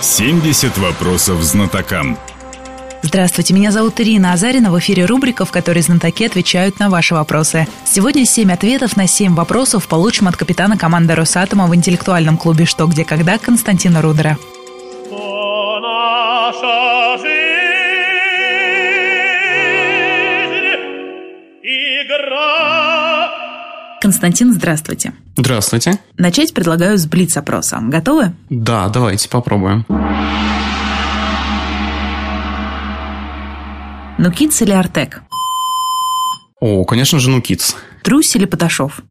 70 вопросов знатокам. Здравствуйте, меня зовут Ирина Азарина. В эфире рубрика, в которой знатоки отвечают на ваши вопросы. Сегодня 7 ответов на 7 вопросов получим от капитана команды Росатома в интеллектуальном клубе «Что, где, когда» Константина Рудера. Константин, здравствуйте. Здравствуйте. Начать предлагаю с блиц-опроса. Готовы? Да, давайте попробуем. Нукиц или Артек? О, конечно же, Нукиц. Трусь или Поташов?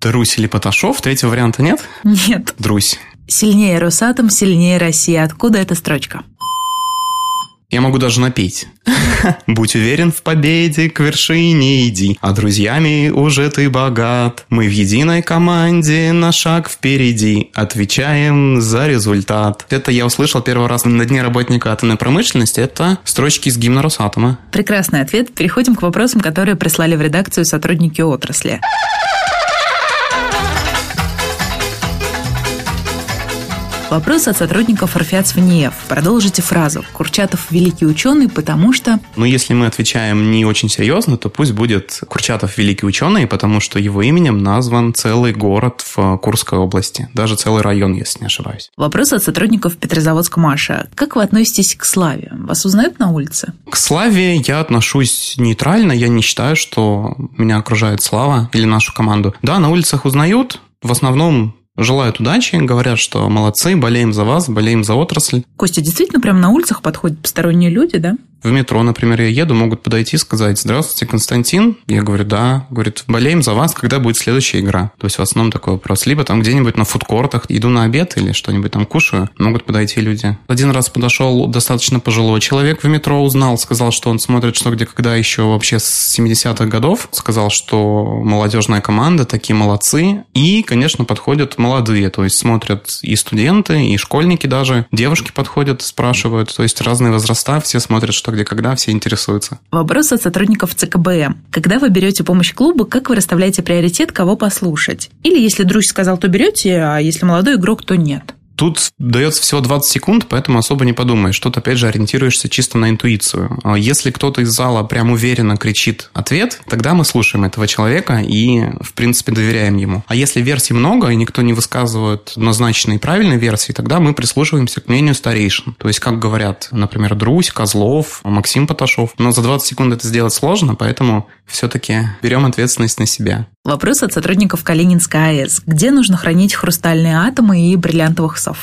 Трусь или Поташов? Третьего варианта нет? Нет. Друсь. Сильнее Росатом, сильнее Россия. Откуда эта строчка? Я могу даже напеть. Будь уверен в победе, к вершине иди, а друзьями уже ты богат. Мы в единой команде, на шаг впереди, отвечаем за результат. Это я услышал первый раз на Дне работника атомной промышленности. Это строчки из гимна Росатома. Прекрасный ответ. Переходим к вопросам, которые прислали в редакцию сотрудники отрасли. Вопрос от сотрудников РФИАЦ ВНИЕФ. Продолжите фразу. Курчатов – великий ученый, потому что... Ну, если мы отвечаем не очень серьезно, то пусть будет Курчатов – великий ученый, потому что его именем назван целый город в Курской области. Даже целый район, если не ошибаюсь. Вопрос от сотрудников Петрозаводска Маша. Как вы относитесь к славе? Вас узнают на улице? К славе я отношусь нейтрально. Я не считаю, что меня окружает слава или нашу команду. Да, на улицах узнают, в основном желают удачи, говорят, что молодцы, болеем за вас, болеем за отрасль. Костя, действительно, прямо на улицах подходят посторонние люди, да? В метро, например, я еду, могут подойти и сказать, здравствуйте, Константин. Я говорю, да. Говорит, болеем за вас, когда будет следующая игра. То есть в основном такой вопрос. Либо там где-нибудь на фудкортах иду на обед или что-нибудь там кушаю, могут подойти люди. Один раз подошел достаточно пожилой человек в метро, узнал, сказал, что он смотрит что, где, когда еще вообще с 70-х годов. Сказал, что молодежная команда, такие молодцы. И, конечно, подходят молодые, то есть смотрят и студенты, и школьники даже. Девушки подходят, спрашивают, то есть разные возраста, все смотрят, что где, когда, все интересуются. Вопрос от сотрудников ЦКБМ. Когда вы берете помощь клубу, как вы расставляете приоритет, кого послушать? Или если друг сказал, то берете, а если молодой игрок, то нет? Тут дается всего 20 секунд, поэтому особо не подумаешь. Тут, опять же, ориентируешься чисто на интуицию. А если кто-то из зала прям уверенно кричит ответ, тогда мы слушаем этого человека и, в принципе, доверяем ему. А если версий много, и никто не высказывает однозначной и правильной версии, тогда мы прислушиваемся к мнению старейшин. То есть, как говорят, например, Друзь, Козлов, Максим Поташов. Но за 20 секунд это сделать сложно, поэтому все-таки берем ответственность на себя. Вопрос от сотрудников Калининской АЭС. Где нужно хранить хрустальные атомы и бриллиантовых сов?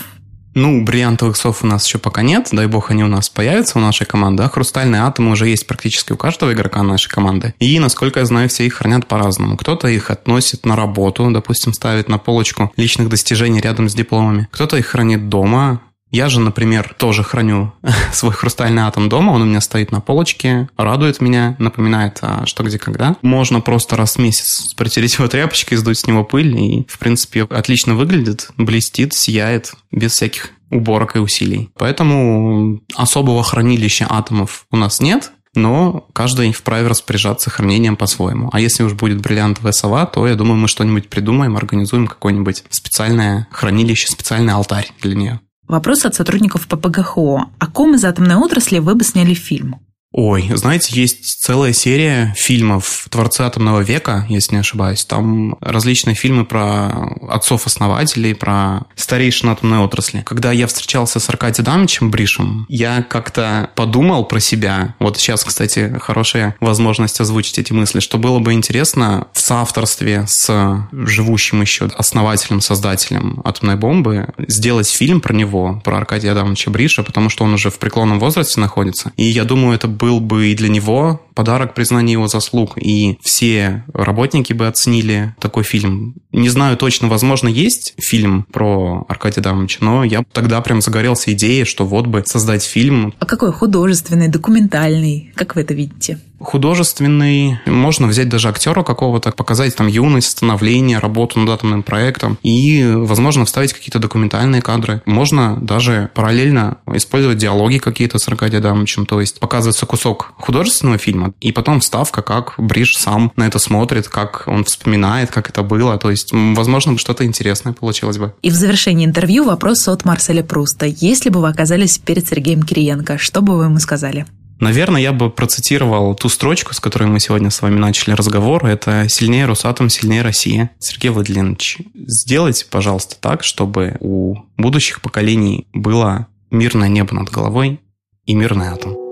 Ну, бриллиантовых сов у нас еще пока нет, дай бог они у нас появятся у нашей команды, а хрустальные атомы уже есть практически у каждого игрока нашей команды. И, насколько я знаю, все их хранят по-разному. Кто-то их относит на работу, допустим, ставит на полочку личных достижений рядом с дипломами. Кто-то их хранит дома, я же, например, тоже храню свой хрустальный атом дома, он у меня стоит на полочке, радует меня, напоминает, а что где когда. Можно просто раз в месяц протереть его тряпочкой, сдуть с него пыль, и, в принципе, отлично выглядит, блестит, сияет, без всяких уборок и усилий. Поэтому особого хранилища атомов у нас нет, но каждый вправе распоряжаться хранением по-своему. А если уж будет бриллиантовая сова, то я думаю, мы что-нибудь придумаем, организуем какое-нибудь специальное хранилище, специальный алтарь для нее. Вопрос от сотрудников ППГХО. О ком из атомной отрасли вы бы сняли фильм? Ой, знаете, есть целая серия фильмов «Творцы атомного века», если не ошибаюсь. Там различные фильмы про отцов-основателей, про старейшин атомной отрасли. Когда я встречался с Аркадием Дамовичем Бришем, я как-то подумал про себя. Вот сейчас, кстати, хорошая возможность озвучить эти мысли, что было бы интересно в соавторстве с живущим еще основателем, создателем атомной бомбы сделать фильм про него, про Аркадия Адамовича Бриша, потому что он уже в преклонном возрасте находится. И я думаю, это был бы и для него подарок признания его заслуг, и все работники бы оценили такой фильм. Не знаю точно, возможно, есть фильм про Аркадия Адамовича, но я тогда прям загорелся идеей, что вот бы создать фильм. А какой художественный, документальный? Как вы это видите? художественный. Можно взять даже актера какого-то, показать там юность, становление, работу над атомным проектом и, возможно, вставить какие-то документальные кадры. Можно даже параллельно использовать диалоги какие-то с Аркадием Адамовичем, то есть показывается кусок художественного фильма, фильма. И потом вставка, как Бридж сам на это смотрит, как он вспоминает, как это было. То есть, возможно, что-то интересное получилось бы. И в завершении интервью вопрос от Марселя Пруста. Если бы вы оказались перед Сергеем Кириенко, что бы вы ему сказали? Наверное, я бы процитировал ту строчку, с которой мы сегодня с вами начали разговор. Это «Сильнее Росатом, сильнее Россия». Сергей Владимирович, сделайте, пожалуйста, так, чтобы у будущих поколений было мирное небо над головой и мирный атом.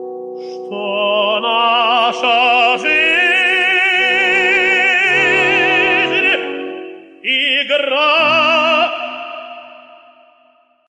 Что наша